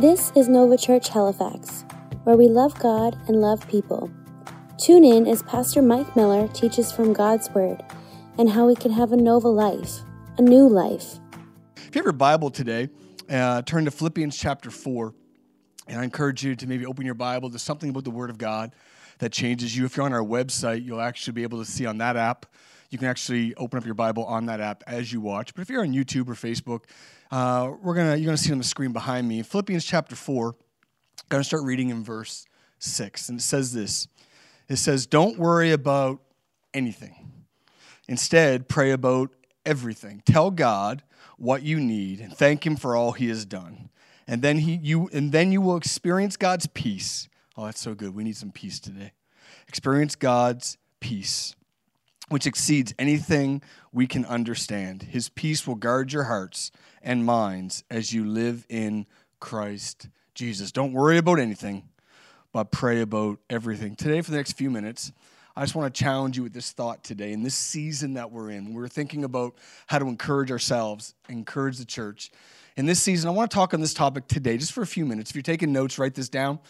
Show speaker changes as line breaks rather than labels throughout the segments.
This is Nova Church Halifax, where we love God and love people. Tune in as Pastor Mike Miller teaches from God's Word and how we can have a Nova life, a new life.
If you have your Bible today, uh, turn to Philippians chapter 4. And I encourage you to maybe open your Bible to something about the Word of God that changes you. If you're on our website, you'll actually be able to see on that app you can actually open up your Bible on that app as you watch. But if you're on YouTube or Facebook, uh, we're gonna you're gonna see on the screen behind me Philippians chapter four. I'm gonna start reading in verse six, and it says this. It says, "Don't worry about anything. Instead, pray about everything. Tell God what you need and thank Him for all He has done." and then he you and then you will experience God's peace. Oh, that's so good. We need some peace today. Experience God's peace, which exceeds anything we can understand. His peace will guard your hearts and minds as you live in Christ Jesus. Don't worry about anything, but pray about everything. Today, for the next few minutes, I just want to challenge you with this thought today in this season that we're in. We're thinking about how to encourage ourselves, encourage the church. In this season, I want to talk on this topic today, just for a few minutes. If you're taking notes, write this down.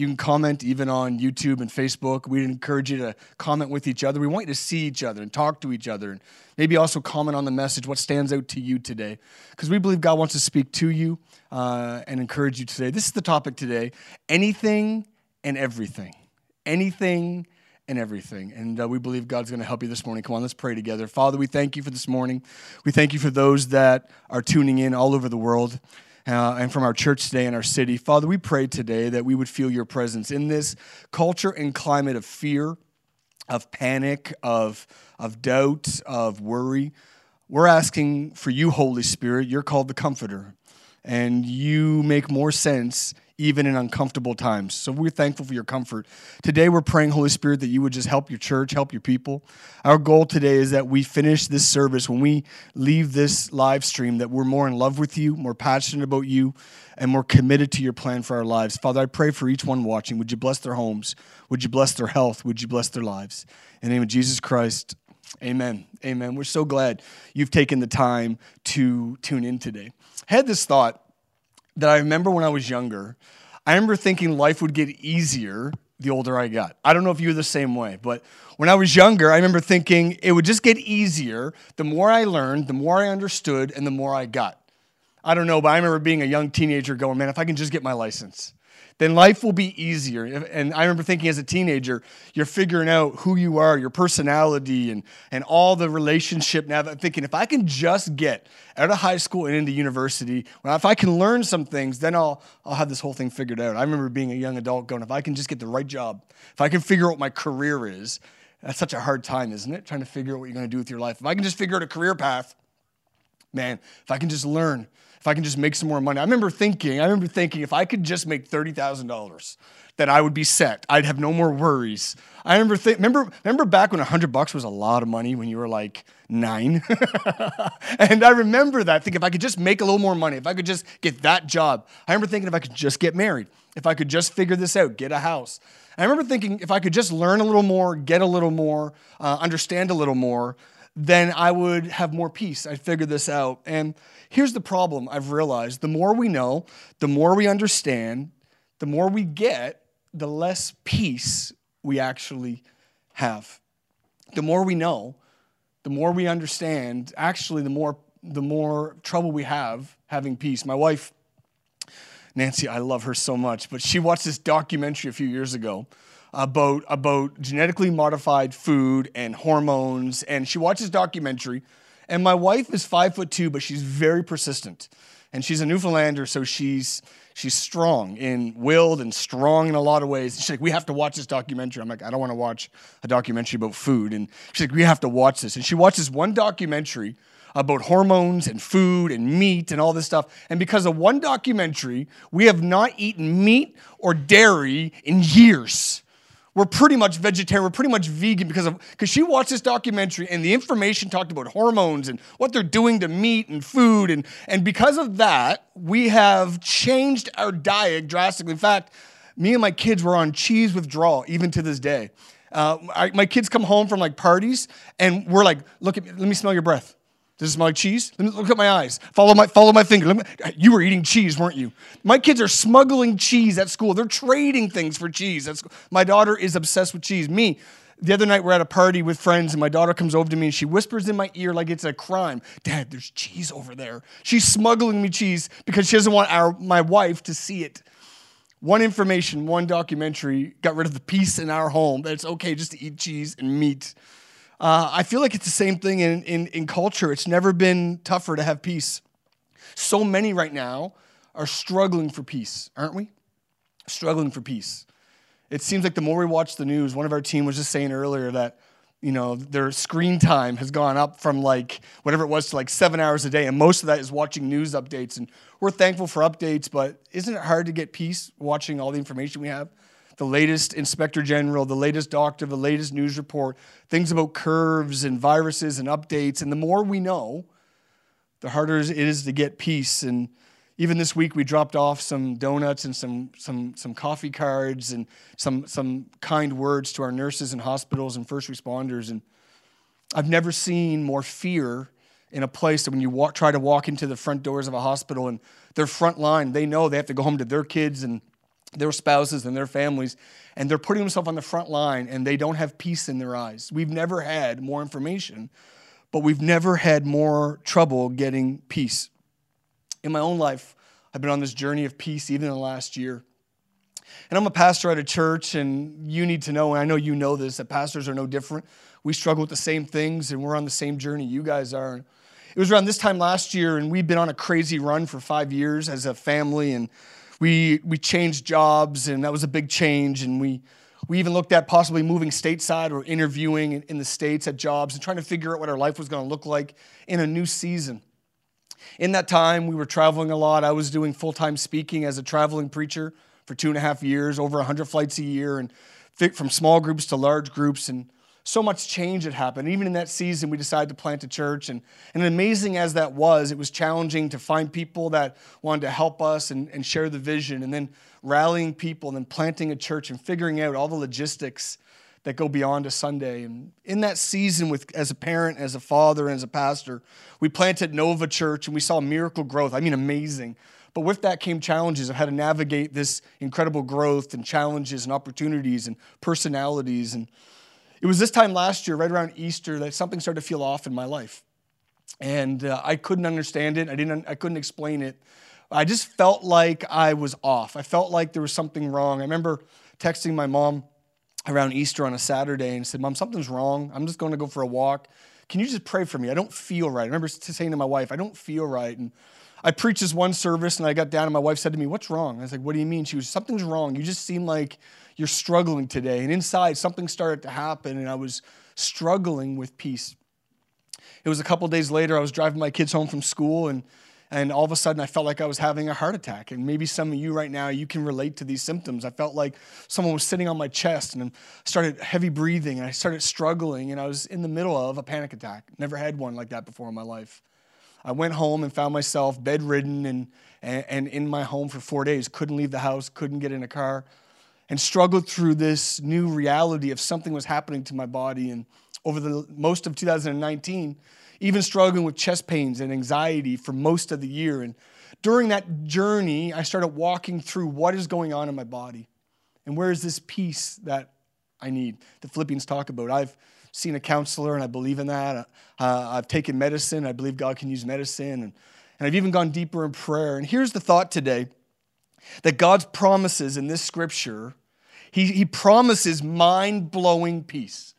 You can comment even on YouTube and Facebook. We'd encourage you to comment with each other. We want you to see each other and talk to each other and maybe also comment on the message, what stands out to you today. Because we believe God wants to speak to you uh, and encourage you today. This is the topic today anything and everything. Anything and everything. And uh, we believe God's going to help you this morning. Come on, let's pray together. Father, we thank you for this morning. We thank you for those that are tuning in all over the world uh, and from our church today and our city. Father, we pray today that we would feel your presence in this culture and climate of fear, of panic, of, of doubt, of worry. We're asking for you, Holy Spirit. You're called the Comforter and you make more sense even in uncomfortable times. So we're thankful for your comfort. Today we're praying, Holy Spirit, that you would just help your church, help your people. Our goal today is that we finish this service when we leave this live stream, that we're more in love with you, more passionate about you, and more committed to your plan for our lives. Father, I pray for each one watching. Would you bless their homes? Would you bless their health? Would you bless their lives? In the name of Jesus Christ, amen. Amen. We're so glad you've taken the time to tune in today had this thought that I remember when I was younger. I remember thinking life would get easier the older I got. I don't know if you were the same way, but when I was younger, I remember thinking it would just get easier the more I learned, the more I understood, and the more I got. I don't know, but I remember being a young teenager going, man, if I can just get my license, then life will be easier. And I remember thinking as a teenager, you're figuring out who you are, your personality, and, and all the relationship. Now that I'm thinking, if I can just get out of high school and into university, well, if I can learn some things, then I'll, I'll have this whole thing figured out. I remember being a young adult going, if I can just get the right job, if I can figure out what my career is, that's such a hard time, isn't it? Trying to figure out what you're going to do with your life. If I can just figure out a career path, man, if I can just learn, if I can just make some more money. I remember thinking, I remember thinking if I could just make $30,000, that I would be set. I'd have no more worries. I remember, th- remember, remember back when 100 bucks was a lot of money when you were like nine. and I remember that. think if I could just make a little more money, if I could just get that job. I remember thinking if I could just get married, if I could just figure this out, get a house. I remember thinking if I could just learn a little more, get a little more, uh, understand a little more, then I would have more peace. I'd figure this out. And here's the problem I've realized the more we know, the more we understand, the more we get, the less peace we actually have. The more we know, the more we understand, actually, the more, the more trouble we have having peace. My wife, Nancy, I love her so much, but she watched this documentary a few years ago about about genetically modified food and hormones, and she watches documentary. And my wife is five foot two, but she's very persistent, and she's a Newfoundlander, so she's she's strong in willed and strong in a lot of ways. She's like, we have to watch this documentary. I'm like, I don't want to watch a documentary about food, and she's like, we have to watch this. And she watches one documentary about hormones and food and meat and all this stuff. And because of one documentary, we have not eaten meat or dairy in years we're pretty much vegetarian, we're pretty much vegan because of because she watched this documentary and the information talked about hormones and what they're doing to meat and food and and because of that, we have changed our diet drastically. In fact, me and my kids were on cheese withdrawal even to this day. Uh, I, my kids come home from like parties and we're like, look at me, let me smell your breath this is my cheese? Let me look at my eyes. Follow my follow my finger. Me, you were eating cheese, weren't you? My kids are smuggling cheese at school. They're trading things for cheese. school. my daughter is obsessed with cheese. Me, the other night we're at a party with friends, and my daughter comes over to me and she whispers in my ear like it's a crime. Dad, there's cheese over there. She's smuggling me cheese because she doesn't want our, my wife to see it. One information, one documentary got rid of the peace in our home that it's okay just to eat cheese and meat. Uh, I feel like it's the same thing in, in, in culture. It's never been tougher to have peace. So many right now are struggling for peace, aren't we? Struggling for peace. It seems like the more we watch the news, one of our team was just saying earlier that you know their screen time has gone up from like whatever it was to like seven hours a day and most of that is watching news updates and we're thankful for updates but isn't it hard to get peace watching all the information we have the latest inspector general, the latest doctor, the latest news report, things about curves and viruses and updates. And the more we know, the harder it is to get peace. And even this week, we dropped off some donuts and some, some, some coffee cards and some, some kind words to our nurses and hospitals and first responders. And I've never seen more fear in a place that when you walk, try to walk into the front doors of a hospital and they front line, they know they have to go home to their kids and their spouses and their families, and they're putting themselves on the front line and they don't have peace in their eyes. We've never had more information, but we've never had more trouble getting peace. In my own life, I've been on this journey of peace even in the last year. And I'm a pastor at a church, and you need to know, and I know you know this, that pastors are no different. We struggle with the same things, and we're on the same journey you guys are. It was around this time last year, and we've been on a crazy run for five years as a family, and we we changed jobs, and that was a big change. And we we even looked at possibly moving stateside or interviewing in, in the states at jobs and trying to figure out what our life was going to look like in a new season. In that time, we were traveling a lot. I was doing full time speaking as a traveling preacher for two and a half years, over 100 flights a year, and from small groups to large groups, and so much change had happened. Even in that season, we decided to plant a church. And, and amazing as that was, it was challenging to find people that wanted to help us and, and share the vision, and then rallying people, and then planting a church and figuring out all the logistics that go beyond a Sunday. And in that season, with as a parent, as a father, and as a pastor, we planted Nova Church and we saw miracle growth. I mean, amazing. But with that came challenges of how to navigate this incredible growth and challenges and opportunities and personalities and it was this time last year, right around Easter, that something started to feel off in my life. And uh, I couldn't understand it. I, didn't, I couldn't explain it. I just felt like I was off. I felt like there was something wrong. I remember texting my mom around Easter on a Saturday and said, Mom, something's wrong. I'm just going to go for a walk. Can you just pray for me? I don't feel right. I remember saying to my wife, I don't feel right. And I preached this one service and I got down and my wife said to me, What's wrong? I was like, What do you mean? She was, Something's wrong. You just seem like you're struggling today. And inside, something started to happen, and I was struggling with peace. It was a couple days later, I was driving my kids home from school, and, and all of a sudden, I felt like I was having a heart attack. And maybe some of you right now, you can relate to these symptoms. I felt like someone was sitting on my chest, and I started heavy breathing, and I started struggling, and I was in the middle of a panic attack. Never had one like that before in my life. I went home and found myself bedridden and, and, and in my home for four days. Couldn't leave the house, couldn't get in a car and struggled through this new reality of something was happening to my body. And over the most of 2019, even struggling with chest pains and anxiety for most of the year. And during that journey, I started walking through what is going on in my body and where is this peace that I need The Philippians talk about. I've seen a counselor and I believe in that. Uh, uh I've taken medicine. I believe God can use medicine. And, and I've even gone deeper in prayer. And here's the thought today that God's promises in this scripture he, he promises mind blowing peace.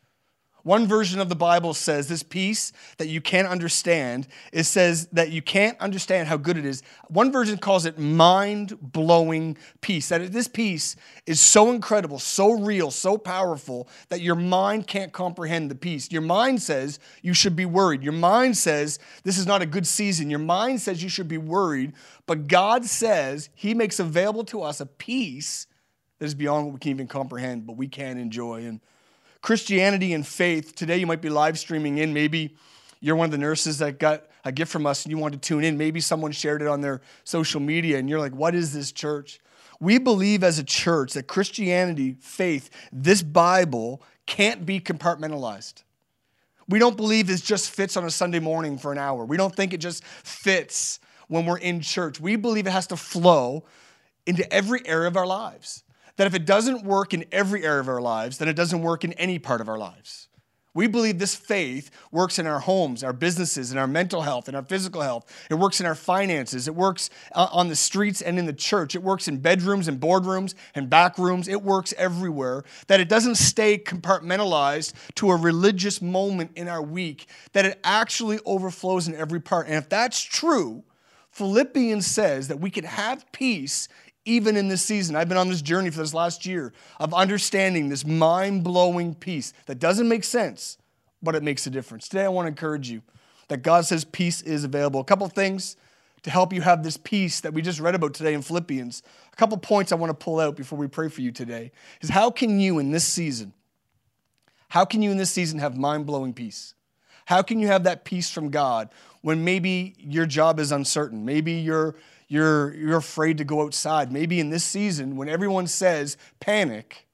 One version of the Bible says this peace that you can't understand, it says that you can't understand how good it is. One version calls it mind blowing peace. That this peace is so incredible, so real, so powerful that your mind can't comprehend the peace. Your mind says you should be worried. Your mind says this is not a good season. Your mind says you should be worried. But God says He makes available to us a peace that is beyond what we can even comprehend, but we can enjoy. And Christianity and faith, today you might be live streaming in. Maybe you're one of the nurses that got a gift from us and you want to tune in. Maybe someone shared it on their social media and you're like, what is this church? We believe as a church that Christianity, faith, this Bible can't be compartmentalized. We don't believe this just fits on a Sunday morning for an hour. We don't think it just fits when we're in church. We believe it has to flow into every area of our lives that if it doesn't work in every area of our lives, then it doesn't work in any part of our lives. We believe this faith works in our homes, our businesses, in our mental health, in our physical health. It works in our finances. It works uh, on the streets and in the church. It works in bedrooms and boardrooms and back rooms. It works everywhere. That it doesn't stay compartmentalized to a religious moment in our week, that it actually overflows in every part. And if that's true, Philippians says that we can have peace even in this season. I've been on this journey for this last year of understanding this mind blowing peace that doesn't make sense, but it makes a difference. Today, I want to encourage you that God says peace is available. A couple things to help you have this peace that we just read about today in Philippians. A couple points I want to pull out before we pray for you today is how can you in this season, how can you in this season have mind blowing peace? How can you have that peace from God when maybe your job is uncertain? Maybe you're you're, you're afraid to go outside. Maybe in this season, when everyone says panic,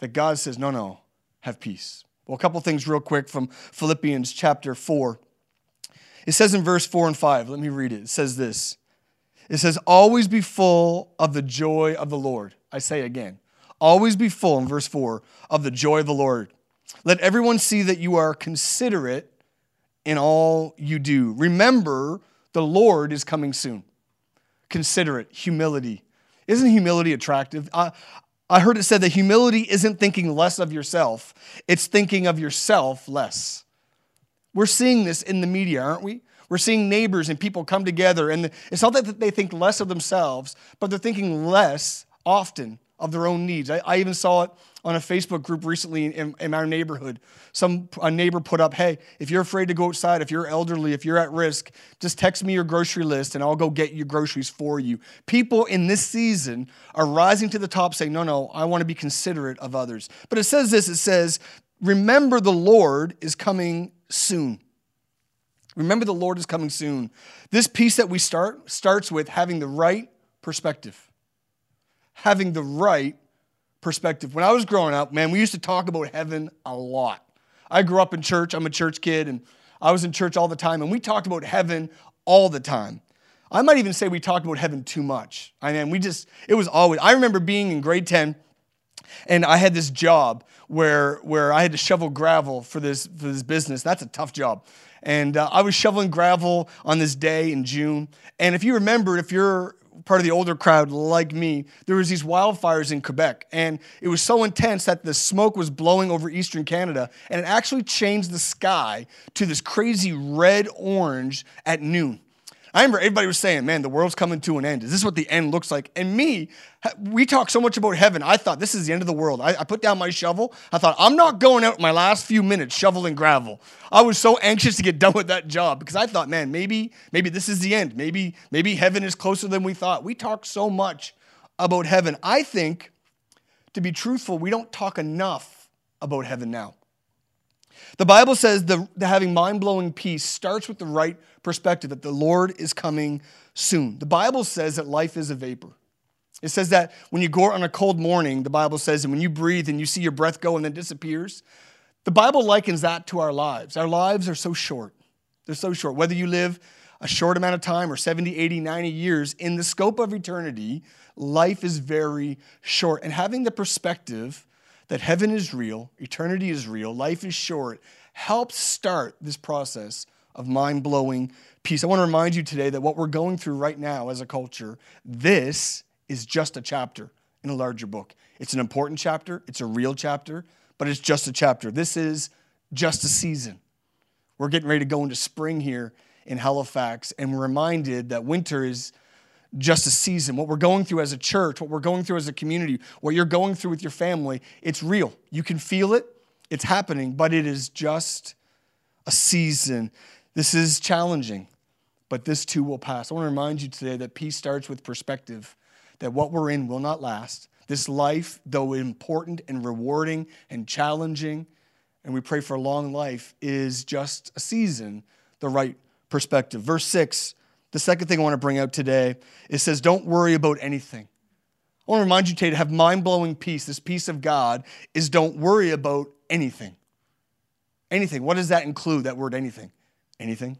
that God says, no, no, have peace. Well, a couple things real quick from Philippians chapter 4. It says in verse 4 and 5, let me read it. It says this It says, Always be full of the joy of the Lord. I say again, always be full, in verse 4, of the joy of the Lord. Let everyone see that you are considerate in all you do. Remember, the Lord is coming soon considerate, humility. Isn't humility attractive? I, I heard it said that humility isn't thinking less of yourself, it's thinking of yourself less. We're seeing this in the media, aren't we? We're seeing neighbors and people come together, and it's not that they think less of themselves, but they're thinking less often of their own needs. I, I even saw it on a Facebook group recently in, in, our neighborhood. Some a neighbor put up, "Hey, if you're afraid to go outside, if you're elderly, if you're at risk, just text me your grocery list and I'll go get your groceries for you." People in this season are rising to the top saying, "No, no, I want to be considerate of others." But it says this, it says, "Remember the Lord is coming soon." Remember the Lord is coming soon. This peace that we start starts with having the right perspective having the right perspective. When I was growing up, man, we used to talk about heaven a lot. I grew up in church, I'm a church kid, and I was in church all the time, and we talked about heaven all the time. I might even say we talked about heaven too much. I mean, we just, it was always, I remember being in grade 10, and I had this job where, where I had to shovel gravel for this, for this business. That's a tough job. And uh, I was shoveling gravel on this day in June. And if you remember, if you're part of the older crowd like me, there was these wildfires in Quebec, and it was so intense that the smoke was blowing over eastern Canada, and it actually changed the sky to this crazy red orange at noon. I remember everybody was saying, man, the world's coming to an end. Is this what the end looks like? And me, we talk so much about heaven. I thought this is the end of the world. I, I put down my shovel. I thought, I'm not going out my last few minutes shoveling gravel. I was so anxious to get done with that job because I thought, man, maybe, maybe this is the end. Maybe, maybe heaven is closer than we thought. We talk so much about heaven. I think, to be truthful, we don't talk enough about heaven now. The Bible says the, the having mind blowing peace starts with the right perspective that the Lord is coming soon. The Bible says that life is a vapor. It says that when you go on a cold morning, the Bible says, and when you breathe and you see your breath go and then disappears, the Bible likens that to our lives. Our lives are so short. They're so short. Whether you live a short amount of time or 70, 80, 90 years, in the scope of eternity, life is very short. And having the perspective that heaven is real, eternity is real, life is short, helps start this process of mind blowing peace. I want to remind you today that what we're going through right now as a culture, this is just a chapter in a larger book. It's an important chapter, it's a real chapter, but it's just a chapter. This is just a season. We're getting ready to go into spring here in Halifax, and we're reminded that winter is just a season. What we're going through as a church, what we're going through as a community, what you're going through with your family, it's real. You can feel it, it's happening, but it is just a season. This is challenging, but this too will pass. I want to remind you today that peace starts with perspective, that what we're in will not last. This life, though important and rewarding and challenging, and we pray for a long life, is just a season, the right perspective. Verse 6 the second thing I want to bring out today is says, don't worry about anything. I want to remind you today to have mind blowing peace. This peace of God is don't worry about anything. Anything. What does that include, that word anything? Anything.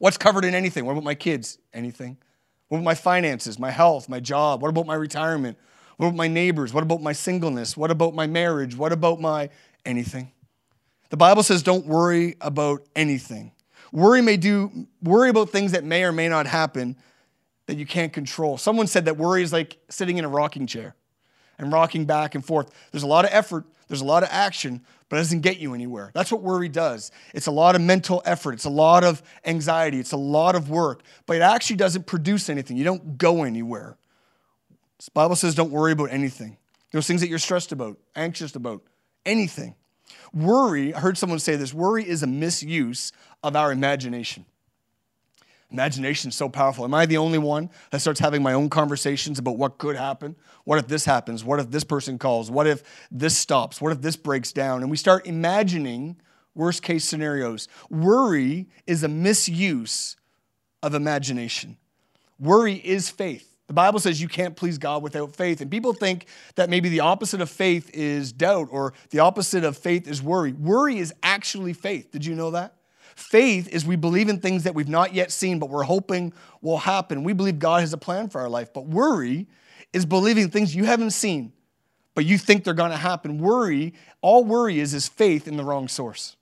What's covered in anything? What about my kids? Anything. What about my finances, my health, my job? What about my retirement? What about my neighbors? What about my singleness? What about my marriage? What about my anything? The Bible says don't worry about anything. Worry may do worry about things that may or may not happen that you can't control. Someone said that worry is like sitting in a rocking chair and rocking back and forth. There's a lot of effort, there's a lot of action, but it doesn't get you anywhere. That's what worry does. It's a lot of mental effort, it's a lot of anxiety, it's a lot of work, but it actually doesn't produce anything. You don't go anywhere. The Bible says don't worry about anything. Those things that you're stressed about, anxious about, anything. Worry, I heard someone say this worry is a misuse of our imagination. Imagination is so powerful. Am I the only one that starts having my own conversations about what could happen? What if this happens? What if this person calls? What if this stops? What if this breaks down? And we start imagining worst case scenarios. Worry is a misuse of imagination. Worry is faith. The Bible says you can't please God without faith. And people think that maybe the opposite of faith is doubt or the opposite of faith is worry. Worry is actually faith. Did you know that? Faith is we believe in things that we've not yet seen, but we're hoping will happen. We believe God has a plan for our life. But worry is believing things you haven't seen, but you think they're going to happen. Worry, all worry is, is faith in the wrong source.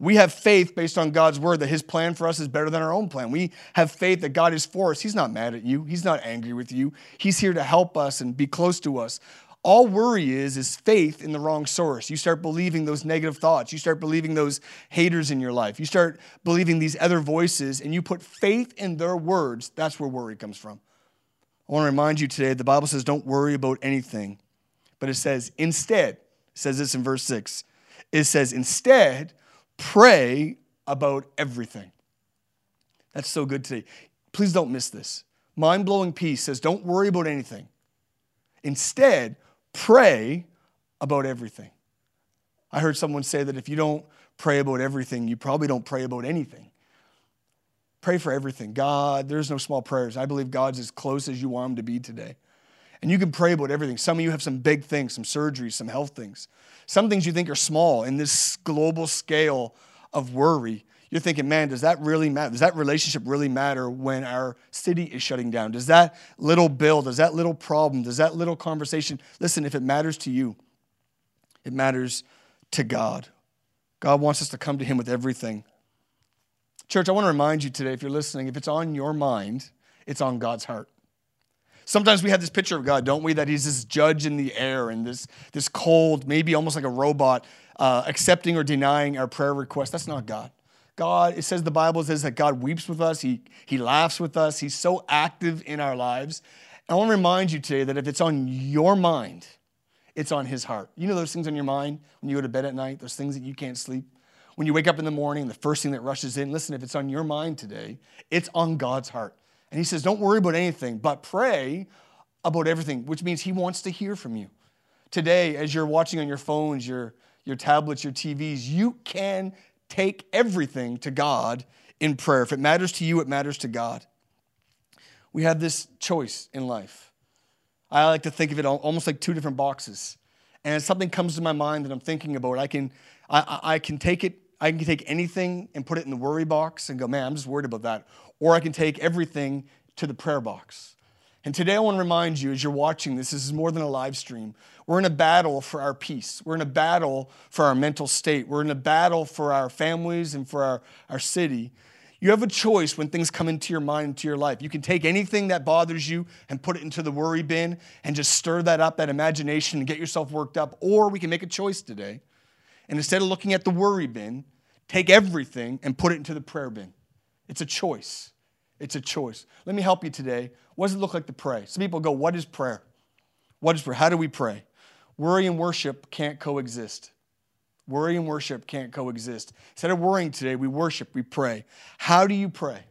We have faith based on God's word that his plan for us is better than our own plan. We have faith that God is for us. He's not mad at you, he's not angry with you. He's here to help us and be close to us. All worry is is faith in the wrong source. You start believing those negative thoughts. You start believing those haters in your life. You start believing these other voices and you put faith in their words. That's where worry comes from. I want to remind you today the Bible says don't worry about anything. But it says instead, it says this in verse 6. It says instead Pray about everything. That's so good today. Please don't miss this. Mind blowing peace says, Don't worry about anything. Instead, pray about everything. I heard someone say that if you don't pray about everything, you probably don't pray about anything. Pray for everything. God, there's no small prayers. I believe God's as close as you want him to be today. And you can pray about everything. Some of you have some big things, some surgeries, some health things. Some things you think are small in this global scale of worry. You're thinking, man, does that really matter? Does that relationship really matter when our city is shutting down? Does that little bill, does that little problem, does that little conversation? Listen, if it matters to you, it matters to God. God wants us to come to Him with everything. Church, I want to remind you today, if you're listening, if it's on your mind, it's on God's heart. Sometimes we have this picture of God, don't we? That he's this judge in the air and this, this cold, maybe almost like a robot, uh, accepting or denying our prayer requests. That's not God. God, it says the Bible says that God weeps with us, he, he laughs with us, He's so active in our lives. I want to remind you today that if it's on your mind, it's on His heart. You know those things on your mind when you go to bed at night, those things that you can't sleep? When you wake up in the morning, the first thing that rushes in, listen, if it's on your mind today, it's on God's heart. And he says, Don't worry about anything, but pray about everything, which means he wants to hear from you. Today, as you're watching on your phones, your, your tablets, your TVs, you can take everything to God in prayer. If it matters to you, it matters to God. We have this choice in life. I like to think of it almost like two different boxes. And as something comes to my mind that I'm thinking about, I can, I, I can take it, I can take anything and put it in the worry box and go, man, I'm just worried about that or I can take everything to the prayer box. And today I want to remind you as you're watching this, this is more than a live stream. We're in a battle for our peace. We're in a battle for our mental state. We're in a battle for our families and for our, our city. You have a choice when things come into your mind, into your life. You can take anything that bothers you and put it into the worry bin and just stir that up, that imagination, and get yourself worked up. Or we can make a choice today. And instead of looking at the worry bin, take everything and put it into the prayer bin. It's a choice. It's a choice. Let me help you today. What does it look like to pray? Some people go, What is prayer? What is prayer? How do we pray? Worry and worship can't coexist. Worry and worship can't coexist. Instead of worrying today, we worship, we pray. How do you pray?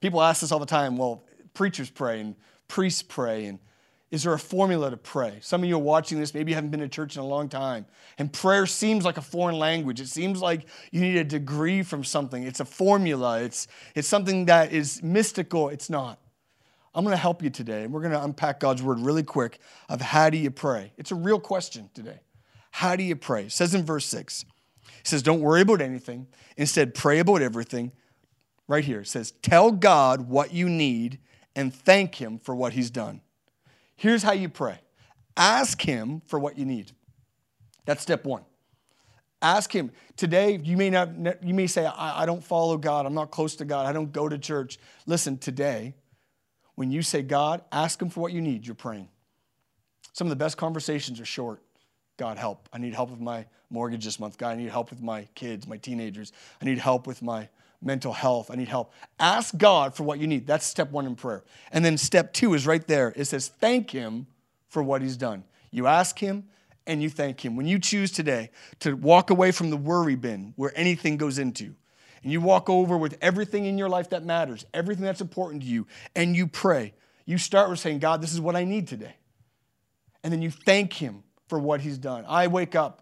People ask this all the time well, preachers pray and priests pray and is there a formula to pray? Some of you are watching this, maybe you haven't been to church in a long time, and prayer seems like a foreign language. It seems like you need a degree from something. It's a formula, it's, it's something that is mystical. It's not. I'm going to help you today, and we're going to unpack God's word really quick of how do you pray? It's a real question today. How do you pray? It says in verse 6, it says, Don't worry about anything. Instead, pray about everything. Right here, it says, Tell God what you need and thank Him for what He's done. Here's how you pray ask Him for what you need. That's step one. Ask Him. Today, you may, not, you may say, I, I don't follow God. I'm not close to God. I don't go to church. Listen, today, when you say, God, ask Him for what you need, you're praying. Some of the best conversations are short. God, help. I need help with my mortgage this month. God, I need help with my kids, my teenagers. I need help with my mental health. I need help. Ask God for what you need. That's step one in prayer. And then step two is right there. It says, thank Him for what He's done. You ask Him and you thank Him. When you choose today to walk away from the worry bin where anything goes into, and you walk over with everything in your life that matters, everything that's important to you, and you pray, you start with saying, God, this is what I need today. And then you thank Him for what He's done. I wake up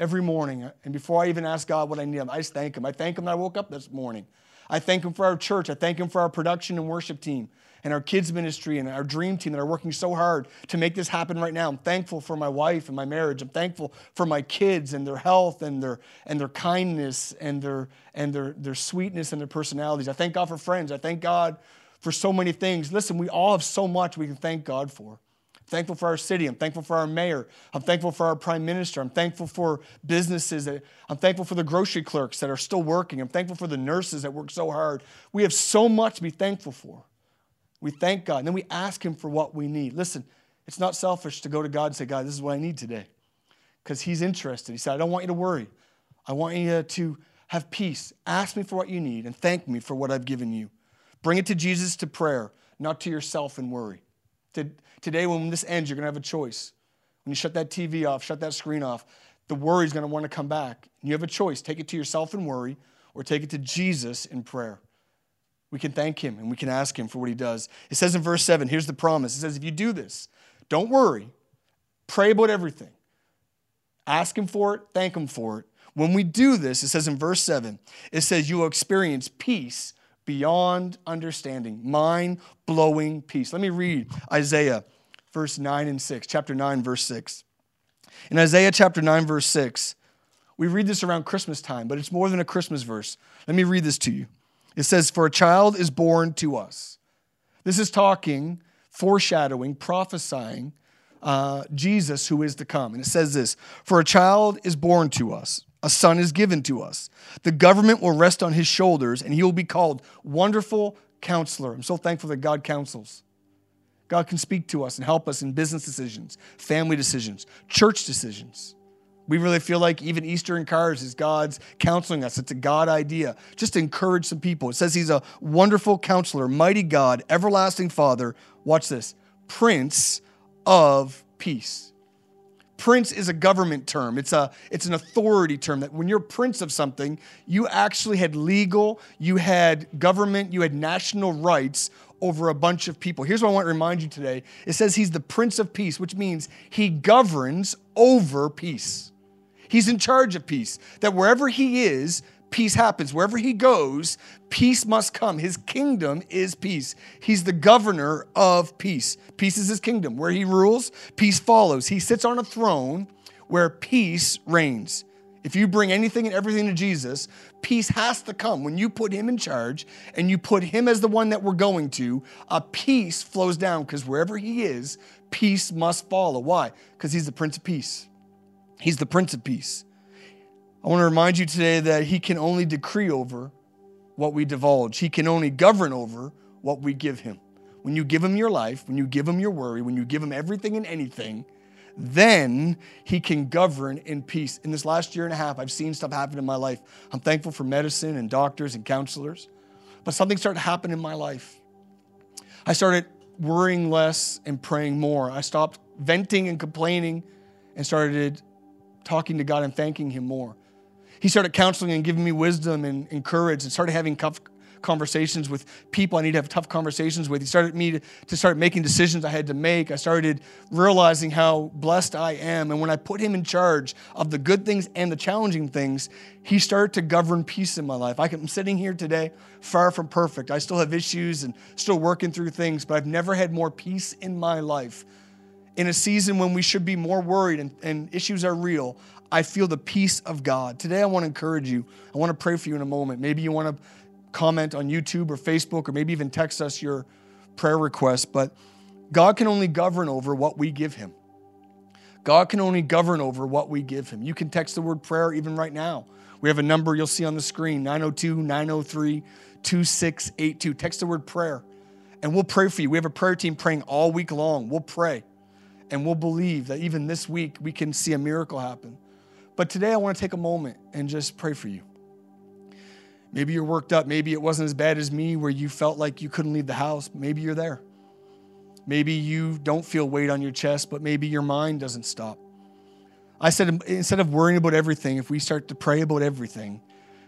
every morning. Uh, and before I even ask God what I need, I just thank Him. I thank Him that I woke up this morning. I thank Him for our church. I thank Him for our production and worship team and our kids' ministry and our dream team that are working so hard to make this happen right now. I'm thankful for my wife and my marriage. I'm thankful for my kids and their health and their, and their kindness and, their, and their, their sweetness and their personalities. I thank God for friends. I thank God for so many things. Listen, we all have so much we can thank God for thankful for our city. I'm thankful for our mayor. I'm thankful for our prime minister. I'm thankful for businesses. That, I'm thankful for the grocery clerks that are still working. I'm thankful for the nurses that work so hard. We have so much to be thankful for. We thank God. And then we ask Him for what we need. Listen, it's not selfish to go to God and say, God, this is what I need today. Because He's interested. He said, I don't want you to worry. I want you to have peace. Ask me for what you need and thank me for what I've given you. Bring it to Jesus to prayer, not to yourself in worry. Today, when this ends, you're going to have a choice. When you shut that TV off, shut that screen off, the worry is going to want to come back. You have a choice take it to yourself and worry, or take it to Jesus in prayer. We can thank him and we can ask him for what he does. It says in verse 7 here's the promise. It says, if you do this, don't worry, pray about everything. Ask him for it, thank him for it. When we do this, it says in verse 7, it says, you will experience peace beyond understanding, mind blowing peace. Let me read Isaiah verse 9 and 6, chapter 9, verse 6. In Isaiah chapter 9, verse 6, we read this around Christmas time, but it's more than a Christmas verse. Let me read this to you. It says, For a child is born to us. This is talking, foreshadowing, prophesying uh, Jesus who is to come. And it says this For a child is born to us, a son is given to us. The government will rest on his shoulders, and he will be called Wonderful Counselor. I'm so thankful that God counsels. God can speak to us and help us in business decisions, family decisions, church decisions. We really feel like even Easter in cars is God's counseling us. It's a God idea. Just encourage some people. It says he's a wonderful counselor, mighty God, everlasting Father. Watch this Prince of Peace. Prince is a government term. It's a it's an authority term that when you're prince of something, you actually had legal, you had government, you had national rights over a bunch of people. Here's what I want to remind you today. It says he's the prince of peace, which means he governs over peace. He's in charge of peace. That wherever he is, peace happens. Wherever he goes, peace must come. His kingdom is peace. He's the governor of peace. Peace is his kingdom. Where he rules, peace follows. He sits on a throne where peace reigns. If you bring anything and everything to Jesus, peace has to come. When you put him in charge and you put him as the one that we're going to, a peace flows down because wherever he is, peace must follow. Why? Because he's the Prince of Peace. He's the Prince of Peace. I want to remind you today that He can only decree over what we divulge, He can only govern over what we give Him. When you give Him your life, when you give Him your worry, when you give Him everything and anything, then he can govern in peace. In this last year and a half, I've seen stuff happen in my life. I'm thankful for medicine and doctors and counselors, but something started to happen in my life. I started worrying less and praying more. I stopped venting and complaining and started talking to God and thanking Him more he started counseling and giving me wisdom and, and courage and started having tough conversations with people I need to have tough conversations with. He started me to, to start making decisions I had to make. I started realizing how blessed I am. And when I put him in charge of the good things and the challenging things, he started to govern peace in my life. I am sitting here today, far from perfect. I still have issues and still working through things, but I've never had more peace in my life in a season when we should be more worried and, and, issues are real, I feel the peace of God. Today, I want to encourage you. I want to pray for you in a moment. Maybe you want to comment on YouTube or Facebook, or maybe even text us your prayer request. But God can only govern over what we give Him. God can only govern over what we give Him. You can text the word prayer even right now. We have a number you'll see on the screen 902 903 2682. Text the word prayer and we'll pray for you. We have a prayer team praying all week long. We'll pray and we'll believe that even this week we can see a miracle happen. But today I want to take a moment and just pray for you. Maybe you're worked up. Maybe it wasn't as bad as me where you felt like you couldn't leave the house. Maybe you're there. Maybe you don't feel weight on your chest, but maybe your mind doesn't stop. I said, instead of worrying about everything, if we start to pray about everything,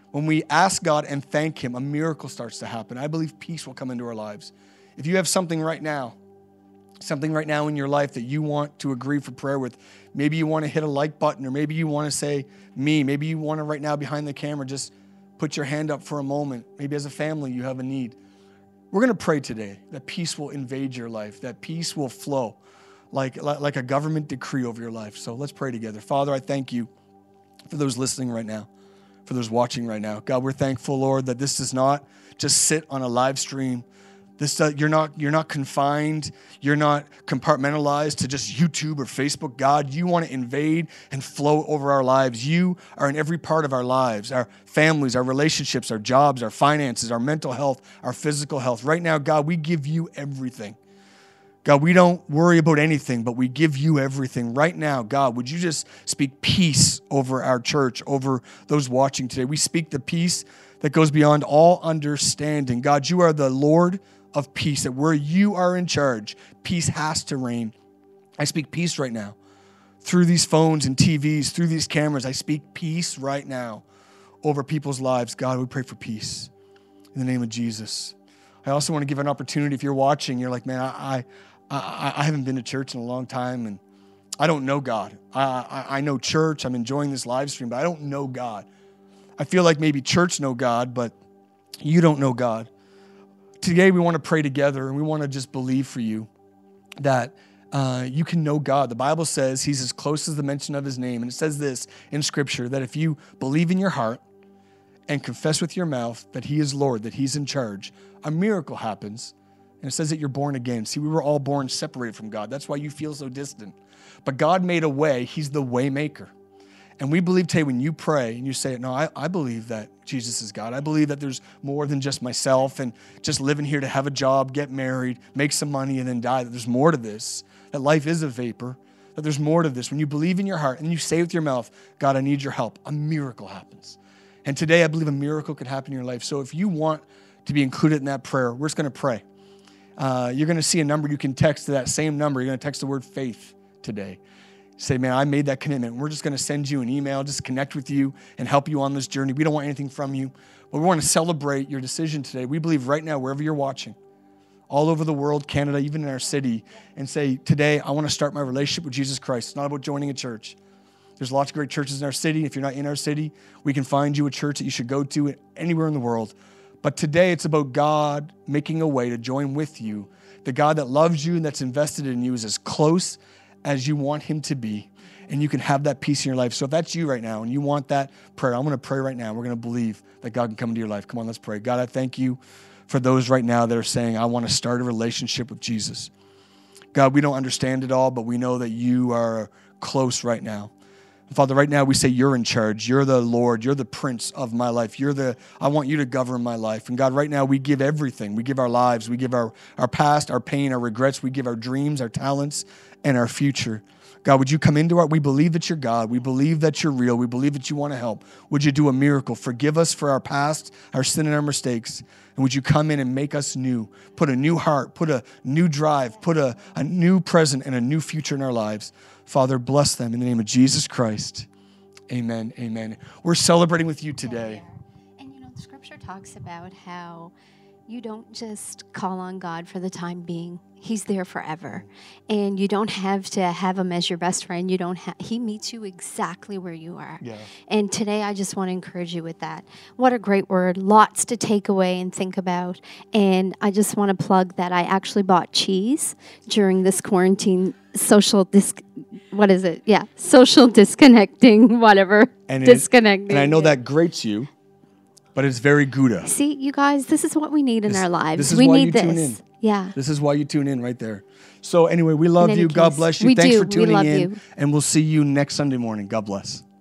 when we ask God and thank Him, a miracle starts to happen. I believe peace will come into our lives. If you have something right now something right now in your life that you want to agree for prayer with, maybe you want to hit a like button, or maybe you want to say me, maybe you want to right now behind the camera just put your hand up for a moment. Maybe as a family, you have a need. We're going to pray today that peace will invade your life, that peace will flow like, like a government decree over your life. So let's pray together. Father, I thank you for those listening right now, for those watching right now. God, we're thankful, Lord, that this does not just sit on a live stream this, uh, you're not you're not confined. You're not compartmentalized to just YouTube or Facebook. God, you want to invade and flow over our lives. You are in every part of our lives, our families, our relationships, our jobs, our finances, our mental health, our physical health. Right now, God, we give you everything. God, we don't worry about anything, but we give you everything. Right now, God, would you just speak peace over our church, over those watching today? We speak the peace that goes beyond all understanding. God, you are the Lord of peace, that where you are in charge, peace has to reign. I speak peace right now. Through these phones and TVs, through these cameras, I speak peace right now over people's lives. God, we pray for peace in the name of Jesus. I also want to give an opportunity if you're watching, you're like, man, I, I, I haven't been to church in a long time and I don't know God. I, I, I know church, I'm enjoying this live stream, but I don't know God. I feel like maybe church know God, but you don't know God today we want to pray together and we want to just believe for you that uh, you can know God. The Bible says he's as close as the mention of his name. And it says this in scripture that if you believe in your heart and confess with your mouth that he is Lord, that he's in charge, a miracle happens. And it says that you're born again. See, we were all born separated from God. That's why you feel so distant. But God made a way, he's the waymaker. And we believe today when you pray and you say, No, I, I believe that Jesus is God. I believe that there's more than just myself and just living here to have a job, get married, make some money, and then die. That there's more to this, that life is a vapor, that there's more to this. When you believe in your heart and you say with your mouth, God, I need your help, a miracle happens. And today I believe a miracle could happen in your life. So if you want to be included in that prayer, we're just going to pray. Uh, you're going to see a number you can text to that same number. You're going to text the word faith today say, man, I made that commitment. We're just going to send you an email, just connect with you and help you on this journey. We don't want anything from you, but we want to celebrate your decision today. We believe right now, wherever you're watching, all over the world, Canada, even in our city, and say, today I want to start my relationship with Jesus Christ. It's not about joining a church. There's lots of great churches in our city. If you're not in our city, we can find you a church that you should go to anywhere in the world. But today it's about God making a way to join with you. The God that loves you and that's invested in you is as close as you want Him to be, and you can have that peace in your life. So if that's you right now and you want that prayer, I'm going to pray right now. We're going to believe that God can come into your life. Come on, let's pray. God, I thank you for those right now that are saying, I want to start a relationship with Jesus. God, we don't understand it all, but we know that you are close right now. Father, right now we say you're in charge. You're the Lord. You're the prince of my life. You're the, I want you to govern my life. And God, right now we give everything. We give our lives. We give our, our past, our pain, our regrets. We give our dreams, our talents, and our future. God, would you come into our? We believe that you're God. We believe that you're real. We believe that you want to help. Would you do a miracle? Forgive us for our past, our sin, and our mistakes. And would you come in and make us new? Put a new heart, put a new drive, put a, a new present and a new future in our lives. Father, bless them in the name of Jesus Christ. Amen. Amen. We're celebrating with you today. And you know, the scripture talks about how you don't just call on God for the time being He's there forever. And you don't have to have him as your best friend. You don't he meets you exactly where you are. Yeah. And today I just want to encourage you with that. What a great word. Lots to take away and think about. And I just want to plug that I actually bought cheese during this quarantine social dis what is it? Yeah, social disconnecting whatever. And disconnecting. It, and I know that grates you, but it's very Gouda. See, you guys, this is what we need in this, our lives. we need this. Yeah. This is why you tune in right there. So anyway, we love you. Case, God bless you. Thanks do. for tuning in. You. And we'll see you next Sunday morning. God bless.